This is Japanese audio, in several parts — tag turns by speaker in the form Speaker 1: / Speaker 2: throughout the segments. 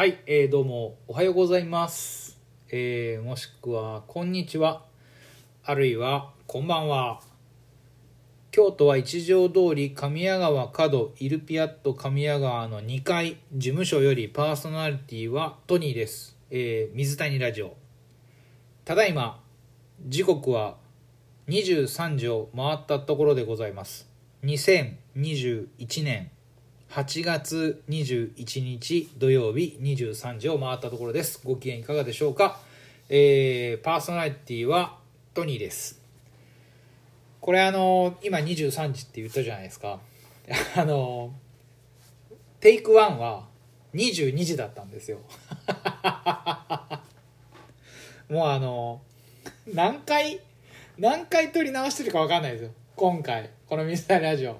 Speaker 1: はい、えーどうもおはようございます、えーもしくはこんにちは。あるいはこんばんは。京都は一条通り神谷川角イルピアット神谷川の2階。事務所よりパーソナリティはトニーです、えー水谷ラジオ。ただいま時刻は23時を回ったところでございます。2021年8月21日土曜日23時を回ったところです。ご機嫌いかがでしょうか、えーパーソナリティはトニーです。これあの今23時って言ったじゃないですか。あのテイク1は22時だったんですよ。もうあの何回何回撮り直してるか分かんないですよ。今回この「ミスターラジオ」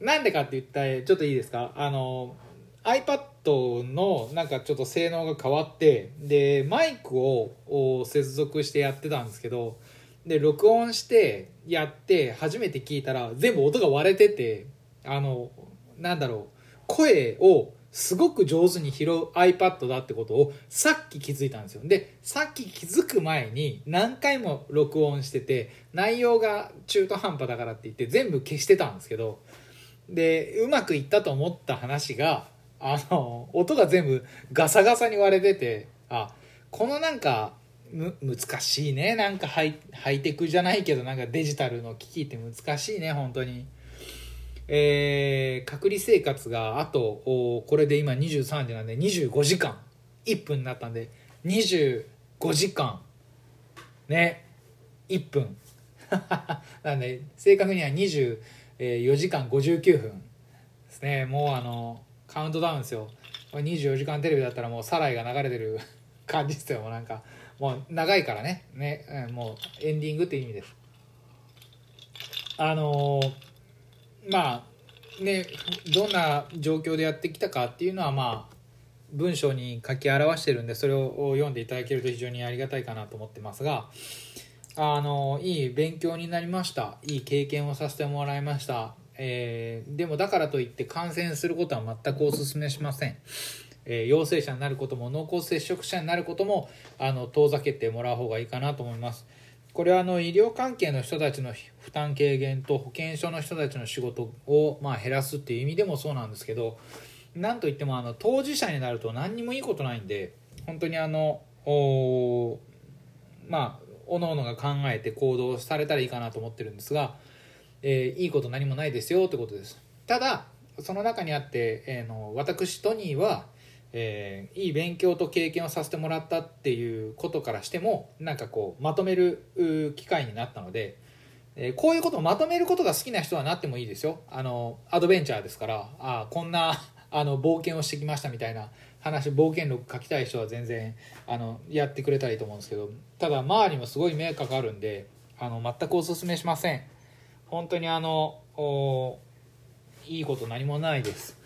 Speaker 1: なんでかって言ったらちょっといいですか？あの iPad のなんかちょっと性能が変わってでマイクを接続してやってたんですけどで録音してやって初めて聞いたら全部音が割れててあのなんだろう声をすごく上手に拾う iPad だってことをさっき気づいたんですよ。でさっき気づく前に何回も録音してて内容が中途半端だからって言って全部消してたんですけどでうまくいったと思った話があの音が全部ガサガサに割れててあこのなんかむ難しいねなんかハイハイテクじゃないけどなんかデジタルの機器って難しいね本当に。えー隔離生活があとおこれで今23時なんで25時間1分になったんで25時間ね1分 なんで正確には25 24時間59分ですね。もうあのカウントダウンですよ。これ24時間テレビだったらもうサライが流れてる 感じですよ。もうなんかもう長いからね。ねうんもうエンディングっていう意味です。あのーまあねどんな状況でやってきたかっていうのはまあ文章に書き表してるんでそれを読んでいただけると非常にありがたいかなと思ってますがあのいい勉強になりました。いい経験をさせてもらいました、えーでもだからといって感染することは全くお勧めしません、えー陽性者になることも濃厚接触者になることもあの遠ざけてもらう方がいいかなと思います。これはあの医療関係の人たちの負担軽減と保健所の人たちの仕事をまあ減らすっていう意味でもそうなんですけどなんといってもあの当事者になると何にもいいことないんで本当にあのまあおのおのが考えて行動されたらいいかなと思ってるんですが、えーいいこと何もないですよってことです。ただその中にあって、えーの私トニーはえーいい勉強と経験をさせてもらったっていうことからしてもなんかこうまとめる機会になったので、えーこういうことをまとめることが好きな人はなってもいいですよ。あのアドベンチャーですからあこんなあの冒険をしてきましたみたいな話冒険録書きたい人は全然あのやってくれたらいいと思うんですけどただ周りもすごい迷惑かかるんであの全くおすすめしません。本当にあのいいこと何もないです。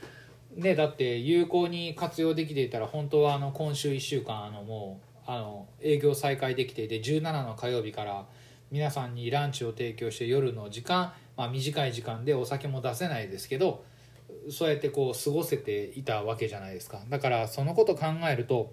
Speaker 1: ね、だって有効に活用できていたら本当はあの今週1週間あのもうあの営業再開できていて17の火曜日から皆さんにランチを提供して夜の時間、まあ、短い時間でお酒も出せないですけどそうやってこう過ごせていたわけじゃないですか。だからそのこと考えると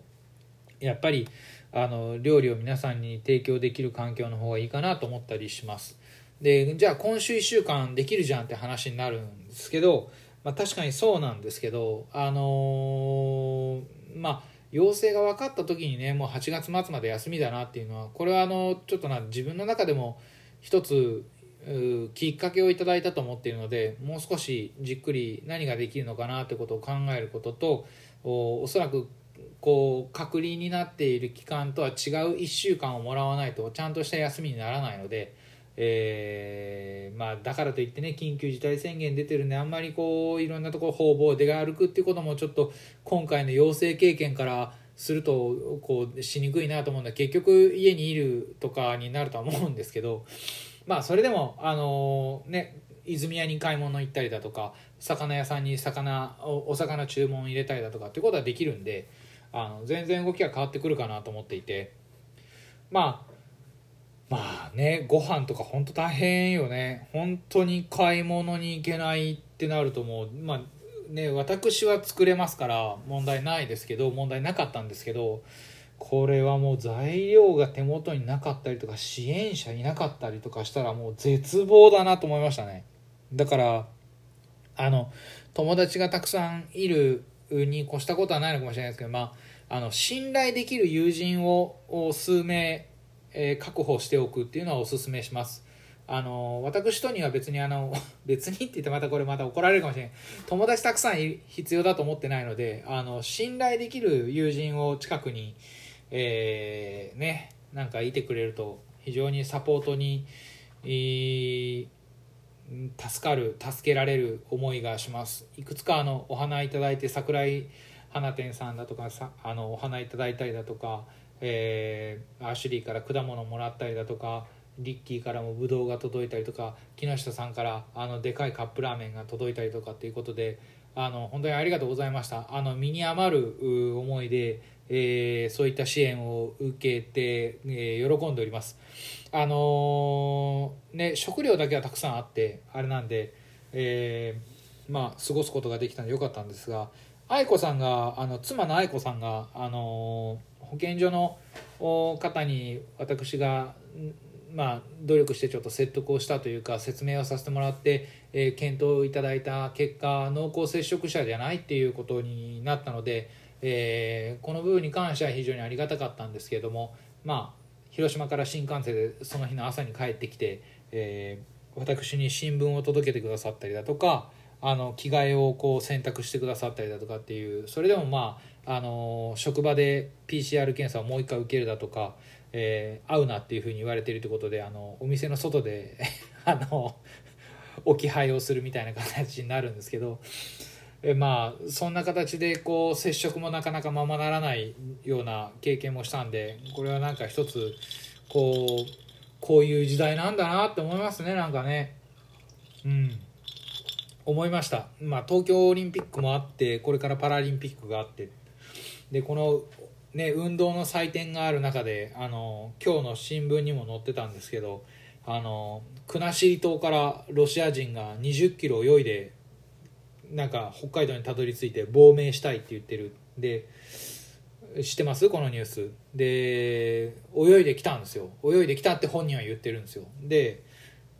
Speaker 1: やっぱりあの料理を皆さんに提供できる環境の方がいいかなと思ったりします。でじゃあ今週1週間できるじゃんって話になるんですけどまあ、確かにそうなんですけど、あのーまあ、陽性が分かった時にねもう8月末まで休みだなっていうのはこれはあのちょっとな自分の中でも一つきっかけをいただいたと思っているのでもう少しじっくり何ができるのかなということを考えることとおそらくこう隔離になっている期間とは違う1週間をもらわないとちゃんとした休みにならないので。えーまあ、だからといってね緊急事態宣言出てるんであんまりこういろんなところ方々出が歩くっていうこともちょっと今回の陽性経験からするとこうしにくいなと思うんで結局家にいるとかになるとは思うんですけどまあそれでもあのね泉屋に買い物行ったりだとか魚屋さんに魚おお魚注文入れたりだとかっていうことはできるんであの全然動きが変わってくるかなと思っていて。まあまあねご飯とか本当大変よね。本当に買い物に行けないってなるともうまあね私は作れますから問題ないですけど問題なかったんですけどこれはもう材料が手元になかったりとか支援者いなかったりとかしたらもう絶望だなと思いましたね。だからあの友達がたくさんいるに越したことはないのかもしれないですけど、まあ、あの信頼できる友人を数名、えー、確保しておくっていうのはおすすめします。あの私とには別にあの 別にって言ってまたこれまた怒られるかもしれない。友達たくさん必要だと思ってないのであの信頼できる友人を近くに、えー、ねなんかいてくれると非常にサポートに、えー、助かる助けられる思いがします。いくつかあのお花いただいて桜井花店さんだとかさあのお花いただいたりだとか、えー、アシュリーから果物もらったりだとかリッキーからもブドウが届いたりとか木下さんからあのでかいカップラーメンが届いたりとかっていうことであの本当にありがとうございました。あの身に余る思いで、えー、そういった支援を受けて、えー、喜んでおります。あのー、ね食料だけはたくさんあってあれなんで、えー、まあ過ごすことができたんでよかったんですが愛子さんがあの妻の愛子さんが、あの保健所の方に私がまあ、努力してちょっと説得をしたというか説明をさせてもらって、えー、検討いただいた結果濃厚接触者じゃないっていうことになったので、えー、この部分に関しては非常にありがたかったんですけれども、まあ、広島から新幹線でその日の朝に帰ってきて、えー、私に新聞を届けてくださったりだとかあの着替えをこう選択してくださったりだとかっていうそれでもまああの職場で PCR 検査をもう一回受けるだとかえー、会うなっていうふうに言われているということであのお店の外で あの置き配をするみたいな形になるんですけど、えまあそんな形でこう接触もなかなかままならないような経験もしたんでこれはなんか一つこうこういう時代なんだなって思いますねなんかね。うん。思いました。まあ東京オリンピックもあってこれからパラリンピックがあって。でこのね、運動の祭典がある中であの今日の新聞にも載ってたんですけどあの国後島からロシア人が20キロ泳いでなんか北海道にたどり着いて亡命したいって言ってる。で知ってます？このニュース。で泳いできたんですよ。泳いできたって本人は言ってるんですよ。で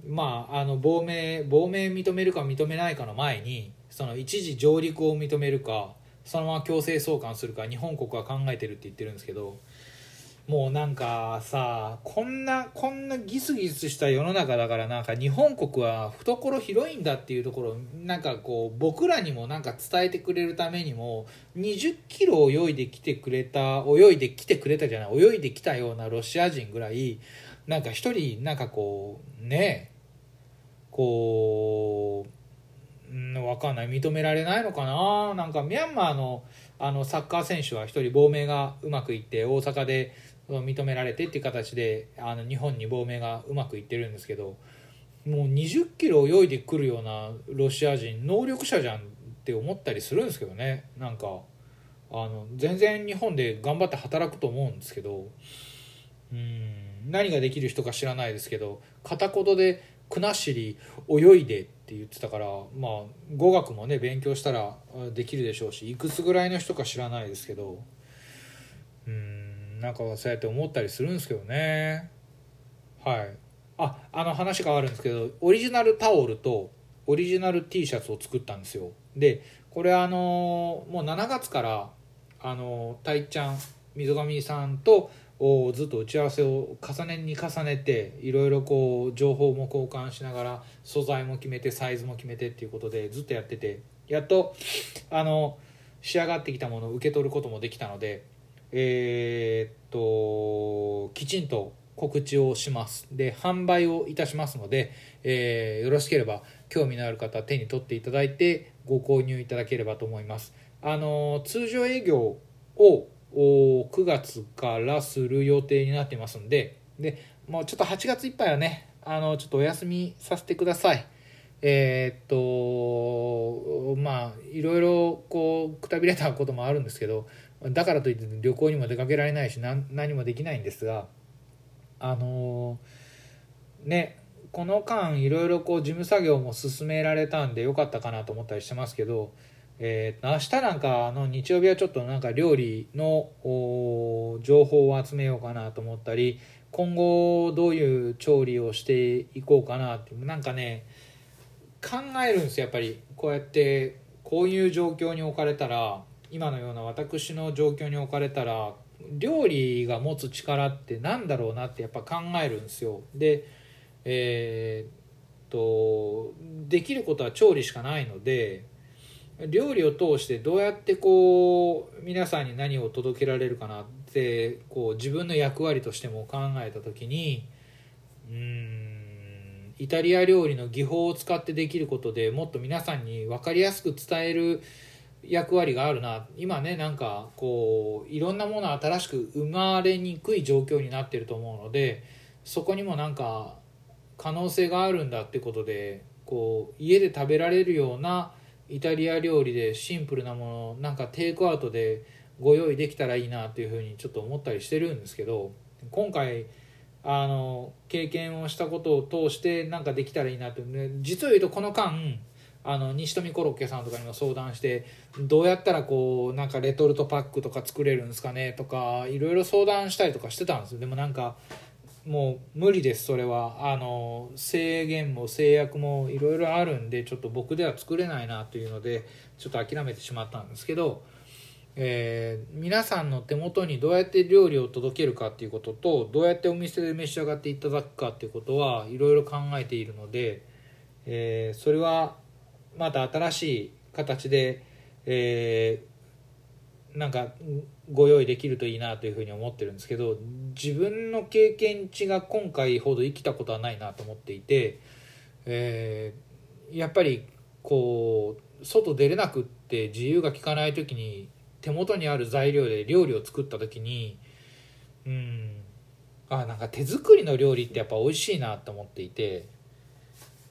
Speaker 1: まああの亡命亡命認めるか認めないかの前にその一時上陸を認めるかそのまま強制送還するか日本国は考えてるって言ってるんですけどもうなんかさこんなこんなギスギスした世の中だからなんか日本国は懐広いんだっていうところなんかこう僕らにもなんか伝えてくれるためにも20キロ泳いできてくれた泳いできてくれたじゃない泳いできたようなロシア人ぐらいなんか一人なんかこうねこううん分かんない認められないのかな？なんかミャンマーのあのサッカー選手は一人亡命がうまくいって大阪で認められてっていう形であの日本に亡命がうまくいってるんですけどもう20キロ泳いでくるようなロシア人能力者じゃんって思ったりするんですけどね。なんかあの全然日本で頑張って働くと思うんですけどうん何ができる人か知らないですけど片言で国後泳いでって言ってたからまあ語学もね勉強したらできるでしょうしいくつぐらいの人か知らないですけどうんなんかそうやって思ったりするんですけどね。はい。ああの話変わるんですけどオリジナルタオルとオリジナル T シャツを作ったんですよ。でこれあのもう7月からあのたいちゃん溝上さんとをずっと打ち合わせを重ねに重ねていろいろこう情報も交換しながら素材も決めてサイズも決めてっていうことでずっとやってて。やっとあの仕上がってきたものを受け取ることもできたのでえー、っときちんと告知をします。で販売をいたしますので、えー、よろしければ興味のある方手に取っていただいてご購入いただければと思います。あの通常営業を9月からする予定になってますんででもうちょっと8月いっぱいはねあのちょっとお休みさせてください。えー、っとまあいろいろこうくたびれたこともあるんですけどだからといって旅行にも出かけられないし何何もできないんですがあのねこの間いろいろこう事務作業も進められたんでよかったかなと思ったりしてますけどえー、明日なんかの日曜日はちょっとなんか料理の情報を集めようかなと思ったり今後どういう調理をしていこうかなってなんかね考えるんですよやっぱり。こうやってこういう状況に置かれたら今のような私の状況に置かれたら料理が持つ力って何だろうなってやっぱ考えるんですよ。でえー、っとできることは調理しかないので料理を通してどうやってこう皆さんに何を届けられるかなってこう自分の役割としても考えた時にうんイタリア料理の技法を使ってできることでもっと皆さんに分かりやすく伝える役割があるな。今ねなんかこういろんなもの新しく生まれにくい状況になってると思うのでそこにもなんか可能性があるんだってことでこう家で食べられるようなイタリア料理でシンプルなものなんかテイクアウトでご用意できたらいいなっていうふうにちょっと思ったりしてるんですけど今回あの経験をしたことを通してなんかできたらいいなって、ね、実を言うとこの間あの西富コロッケさんとかにも相談してどうやったらこうなんかレトルトパックとか作れるんですかねとかいろいろ相談したりとかしてたんですよ。でもなんかもう無理ですそれは。あの制限も制約もいろいろあるんでちょっと僕では作れないなというのでちょっと諦めてしまったんですけど、えー、皆さんの手元にどうやって料理を届けるかっていうこととどうやってお店で召し上がっていただくかっていうことはいろいろ考えているので、えー、それはまた新しい形で、えー、なんかご用意できるといいなというふうに思ってるんですけど自分の経験値が今回ほど生きたことはないなと思っていて、えー、やっぱりこう外出れなくって自由が利かない時に手元にある材料で料理を作った時にうんあなんか手作りの料理ってやっぱ美味しいなと思っていて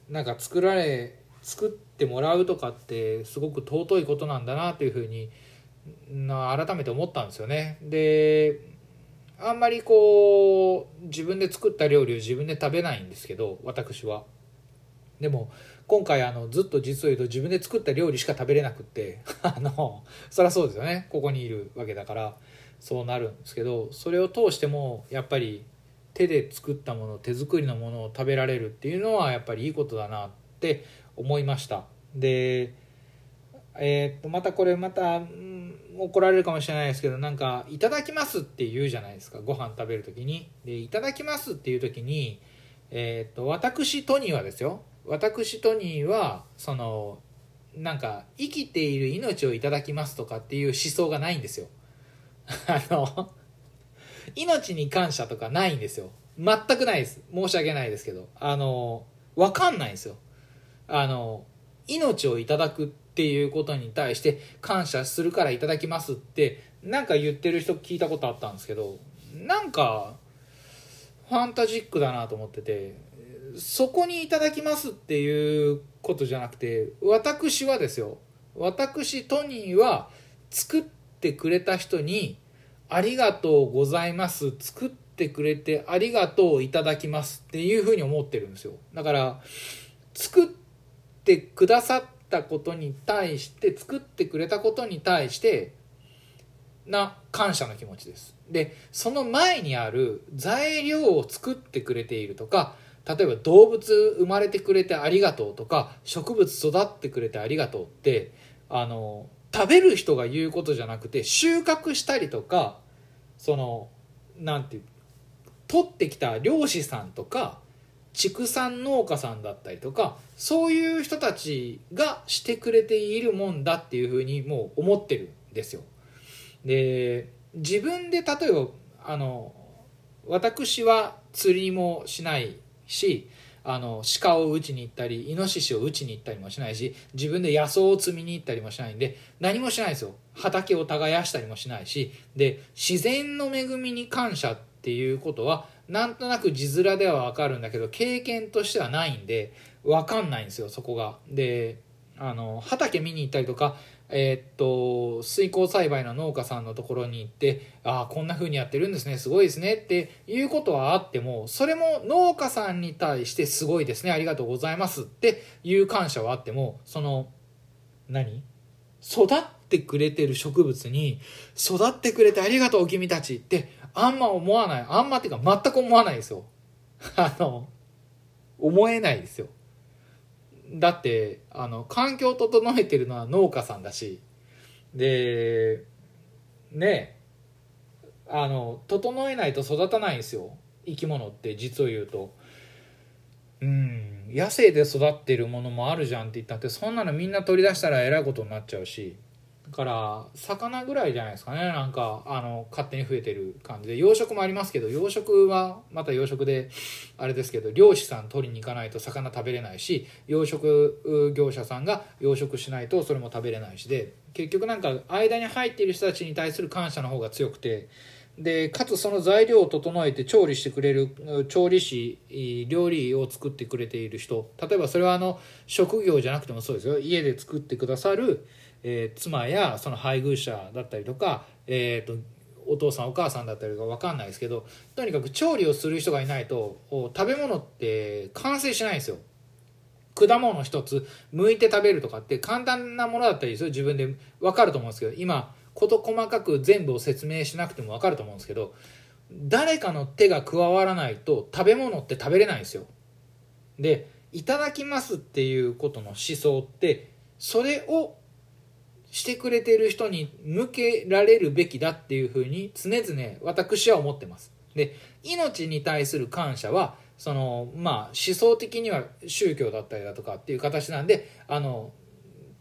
Speaker 1: なんか作られ作ってもらうとかってすごく尊いことなんだなというふうに改めて思ったんですよね。であんまりこう自分で作った料理を自分で食べないんですけど私は。でも今回あのずっと実を言うと自分で作った料理しか食べれなくって あのそりゃそうですよねここにいるわけだからそうなるんですけどそれを通してもやっぱり手で作ったもの手作りのものを食べられるっていうのはやっぱりいいことだなって思いました。でえー、っとまたこれまた、怒られるかもしれないですけどなんか「いただきます」って言うじゃないですか。ご飯食べる時に。で「いただきます」っていう時にえー、っと私トニーはですよ。私トニーはそのなんか生きている命をいただきますとかっていう思想がないんですよ。あの命に感謝とかないんですよ。全くないです。申し訳ないですけど。あの分かんないんですよ。あの命をいただくっていうことに対して感謝するからいただきますってなんか言ってる人聞いたことあったんですけどなんかファンタジックだなと思っててそこにいただきますっていうことじゃなくて私はですよ私トニーは作ってくれた人にありがとうございます作ってくれてありがとういただきますっていうふうに思ってるんですよ。だから作ってってくださったことに対して作ってくれたことに対してな感謝の気持ちです。でその前にある材料を作ってくれているとか例えば動物生まれてくれてありがとうとか植物育ってくれてありがとうってあの食べる人が言うことじゃなくて収穫したりとかそのなんていう取ってきた漁師さんとか畜産農家さんだったりとかそういう人たちがしてくれているもんだっていうふうにもう思ってるんですよ。で自分で例えばあの私は釣りもしないしあの鹿を撃ちに行ったりイノシシを撃ちに行ったりもしないし自分で野草を摘みに行ったりもしないんで何もしないですよ畑を耕したりもしないしで自然の恵みに感謝っていうことはなんとなく字面ではわかるんだけど経験としてはないんでわかんないんですよそこが。であの畑見に行ったりとかえー、っと水耕栽培の農家さんのところに行ってああこんな風にやってるんですねすごいですねっていうことはあってもそれも農家さんに対してすごいですねありがとうございますっていう感謝はあってもその何？育ってくれてる植物に育ってくれてありがとう君たちってあんま思わない。あんまっていうか全く思わないですよ。あの思えないですよ。だってあの環境を整えてるのは農家さんだし。でねあの整えないと育たないんですよ。生き物って実を言うと。うん野生で育ってるものもあるじゃんって言ったってそんなのみんな取り出したらえらいことになっちゃうし。から魚ぐらいじゃないですかね。なんかあの勝手に増えてる感じで。養殖もありますけど養殖はまた養殖であれですけど漁師さん取りに行かないと魚食べれないし養殖業者さんが養殖しないとそれも食べれないしで結局なんか間に入っている人たちに対する感謝の方が強くてでかつその材料を整えて調理してくれる調理師料理を作ってくれている人例えばそれはあの職業じゃなくてもそうですよ。家で作ってくださるえー、妻やその配偶者だったりとか、えーと、お父さんお母さんだったりとか分かんないですけどとにかく調理をする人がいないと食べ物って完成しないんですよ。果物一つ剥いて食べるとかって簡単なものだったりすよ自分で分かると思うんですけど今事細かく全部を説明しなくても分かると思うんですけど誰かの手が加わらないと食べ物って食べれないんですよ。で「いただきます」っていうことの思想ってそれをしてくれてる人に向けられるべきだっていうふうに常々私は思ってます。で命に対する感謝はそのまあ思想的には宗教だったりだとかっていう形なんであの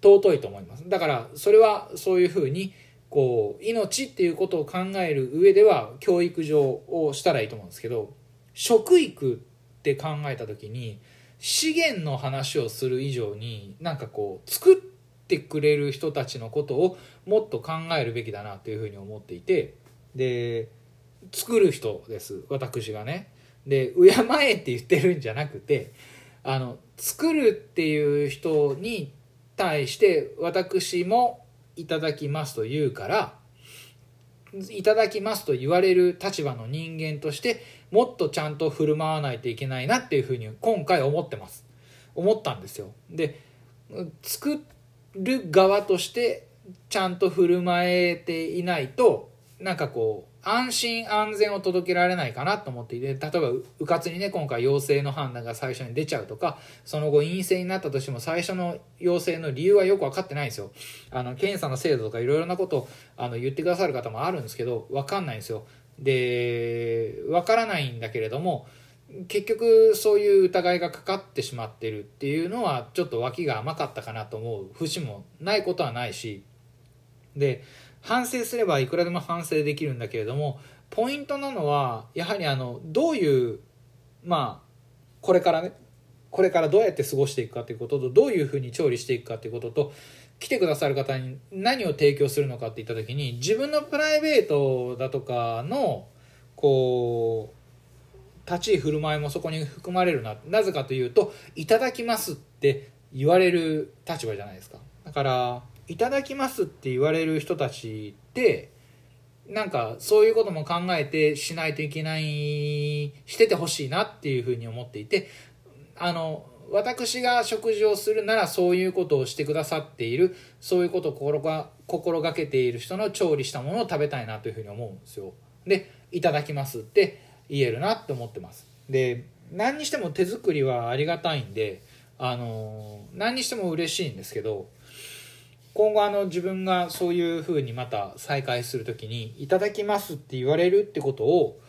Speaker 1: 尊いと思いますだからそれはそういうふうにこう命っていうことを考える上では教育上をしたらいいと思うんですけど食育って考えた時に資源の話をする以上になんかこう作ってってくれる人たちのことをもっと考えるべきだなというふうに思っていてで作る人です。私がね。で敬えって言ってるんじゃなくてあの作るっていう人に対して私もいただきますと言うからいただきますと言われる立場の人間としてもっとちゃんと振る舞わないといけないなっていうふうに今回思ってます。思ったんですよ。で作っる側としてちゃんと振る舞えていないとなんかこう安心安全を届けられないかなと思っていて例えばうかつにね今回陽性の判断が最初に出ちゃうとかその後陰性になったとしても最初の陽性の理由はよく分かってないんですよ。あの検査の制度とかいろいろなことあの言ってくださる方もあるんですけど分かんないんですよ。で分からないんだけれども結局そういう疑いがかかってしまってるっていうのはちょっと脇が甘かったかなと思う節もないことはないしで反省すればいくらでも反省できるんだけれどもポイントなのはやはりあのどういうまあこれからねこれからどうやって過ごしていくかということとどういうふうに調理していくかということと来てくださる方に何を提供するのかっていった時に自分のプライベートだとかのこう立ち居振る舞いもそこに含まれるな。なぜかというと「いただきます」って言われる立場じゃないですか。だから「いただきます」って言われる人たちってなんかそういうことも考えてしないといけないしててほしいなっていうふうに思っていてあの私が食事をするならそういうことをしてくださっているそういうことを心が心がけている人の調理したものを食べたいなというふうに思うんですよ。で「いただきます」って言えるなって思ってます。で何にしても手作りはありがたいんであの何にしても嬉しいんですけど今後あの自分がそういうふうにまた再会する時に「いただきます」って言われるってことを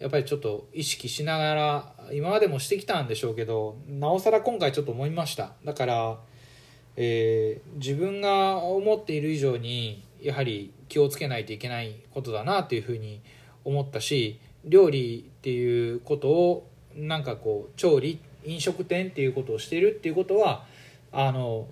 Speaker 1: やっぱりちょっと意識しながら今までもしてきたんでしょうけどなおさら今回ちょっと思いました。だから、えー、自分が思っている以上にやはり気をつけないといけないことだなというふうに思ったし料理っていうことをなんかこう調理飲食店っていうことをしてるっていうことはあの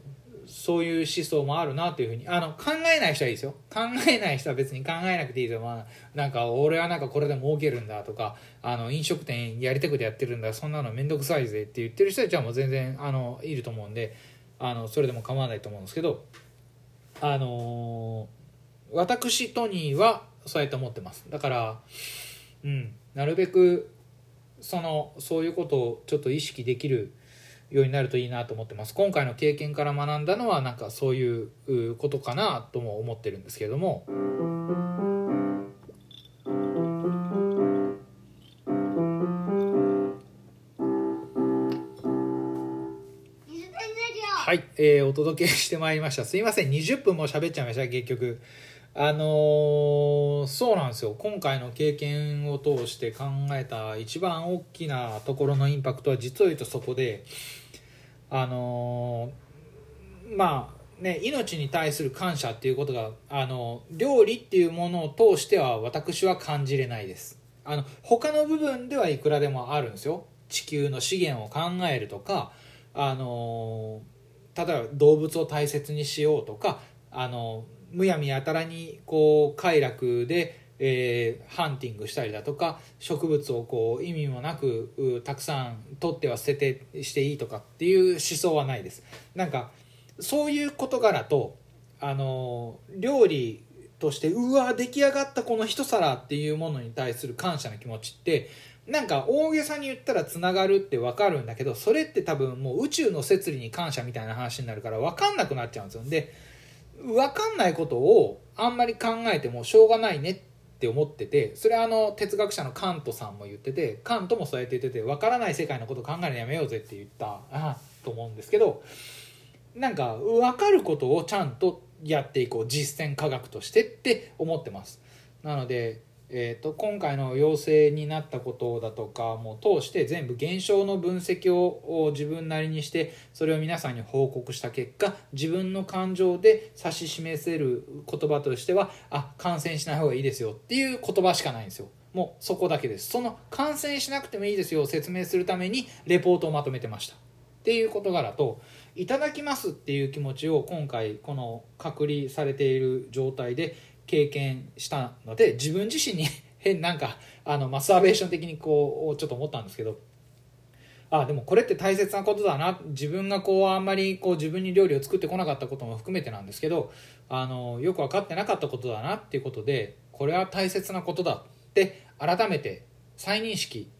Speaker 1: そういう思想もあるなというふうにあの考えない人はいいですよ。考えない人は別に考えなくていいですよ、まあ、なんか俺はなんかこれでも儲けるんだとかあの飲食店やりたくてやってるんだそんなの面倒くさいぜって言ってる人たちはもう全然あのいると思うんであのそれでも構わないと思うんですけどあの私トニーはそうやって思ってます。だからうん、なるべくそのそういうことをちょっと意識できるようになるといいなと思ってます。今回の経験から学んだのはなんかそういうことかなとも思ってるんですけれども。はい、えー、お届けしてまいりました。すいません。20分も喋っちゃいました結局あのー、そうなんですよ。今回の経験を通して考えた一番大きなところのインパクトは実を言うとそこであのー、まあね命に対する感謝っていうことがあの料理っていうものを通しては私は感じれないです。あの他の部分ではいくらでもあるんですよ。地球の資源を考えるとかあの例えば動物を大切にしようとかあのむやみやたらにこう快楽で、えー、ハンティングしたりだとか植物をこう意味もなくたくさん取っては捨ててしていいとかっていう思想はないです。なんかそういう事柄とあの料理としてうわ出来上がったこの一皿っていうものに対する感謝の気持ちってなんか大げさに言ったらつながるって分かるんだけどそれって多分もう宇宙の摂理に感謝みたいな話になるから分かんなくなっちゃうんですよで分かんないことをあんまり考えてもしょうがないねって思っててそれはあの哲学者のカントさんも言っててカントもそうやって言ってて分からない世界のことを考えるのやめようぜって言ったあと思うんですけどなんか分かることをちゃんとやっていこう。実践科学としてって思ってます。なのでえーと、今回の要請になったことだとかも通して全部現象の分析を自分なりにしてそれを皆さんに報告した結果自分の感情で指し示せる言葉としてはあ感染しない方がいいですよっていう言葉しかないんですよ。もうそこだけです。その感染しなくてもいいですよを説明するためにレポートをまとめてました。っていう事柄といただきますっていう気持ちを今回この隔離されている状態で経験したので自分自身に 変なんかあのマスターベーション的にこうちょっと思ったんですけどあでもこれって大切なことだな。自分がこうあんまりこう自分に料理を作ってこなかったことも含めてなんですけどあのよく分かってなかったことだなっていうことでこれは大切なことだって改めて再認識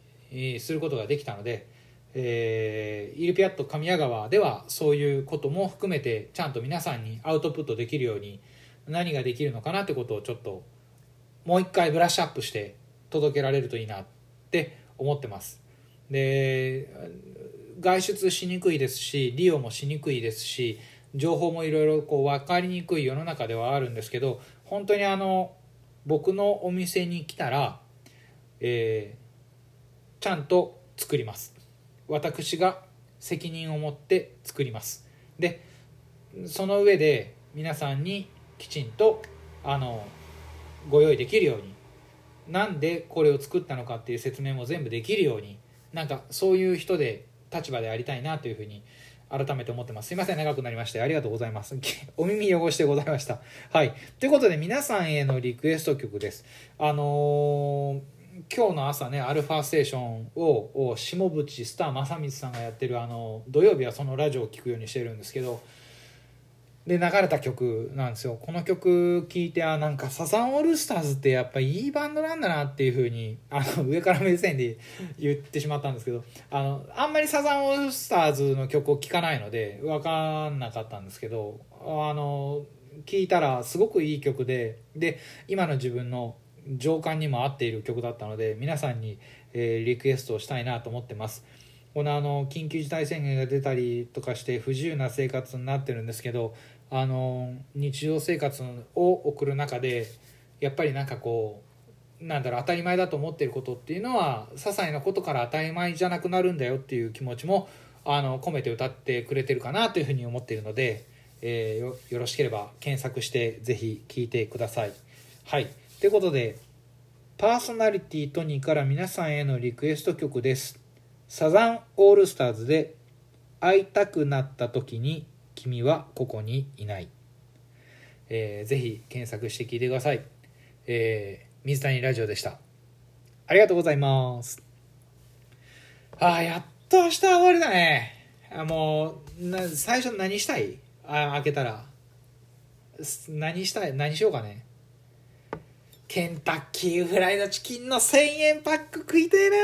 Speaker 1: することができたので、えー、イルピアット神谷川ではそういうことも含めてちゃんと皆さんにアウトプットできるように何ができるのかなってことをちょっともう一回ブラッシュアップして届けられるといいなって思ってます。で外出しにくいですし利用もしにくいですし情報もいろいろこう分かりにくい世の中ではあるんですけど本当にあの僕のお店に来たら、えー、ちゃんと作ります。私が責任を持って作ります。でその上で皆さんにきちんとあのご用意できるようになんでこれを作ったのかっていう説明も全部できるようになんかそういう人で立場でありたいなというふうに改めて思ってます。すいません、長くなりましてありがとうございます。お耳汚してございました。はい。ということで皆さんへのリクエスト曲です。あのー、今日の朝ね、アルファステーションを下渕スター正光さんがやってるあの土曜日はそのラジオを聴くようにしてるんですけど、で流れた曲なんですよこの曲聴いてあなんかサザンオールスターズってやっぱいいバンドなんだなっていうふうに あの上から目線で言ってしまったんですけどあのあんまりサザンオールスターズの曲を聴かないので分かんなかったんですけどあの聴いたらすごくいい曲でで今の自分の情感にも合っている曲だったので皆さんに、えー、リクエストをしたいなと思ってます。このあの緊急事態宣言が出たりとかして不自由な生活になってるんですけどあの日常生活を送る中でやっぱりなんかこうなんだろう当たり前だと思ってることっていうのは些細なことから当たり前じゃなくなるんだよっていう気持ちもあの込めて歌ってくれてるかなというふうに思っているので、えー、よよろしければ検索してぜひ聴いてください。はいということでパーソナリティトニーから皆さんへのリクエスト曲です。サザンオールスターズで会いたくなった時に君はここにいない。えー、ぜひ検索して聞いてください。えー、水谷ラジオでした。ありがとうございます。ああ、やっと明日終わりだね。あもう、な最初何したい？あ開けたら。何したい？何しようかね。ケンタッキーフライドチキンの1000円パック食いてえな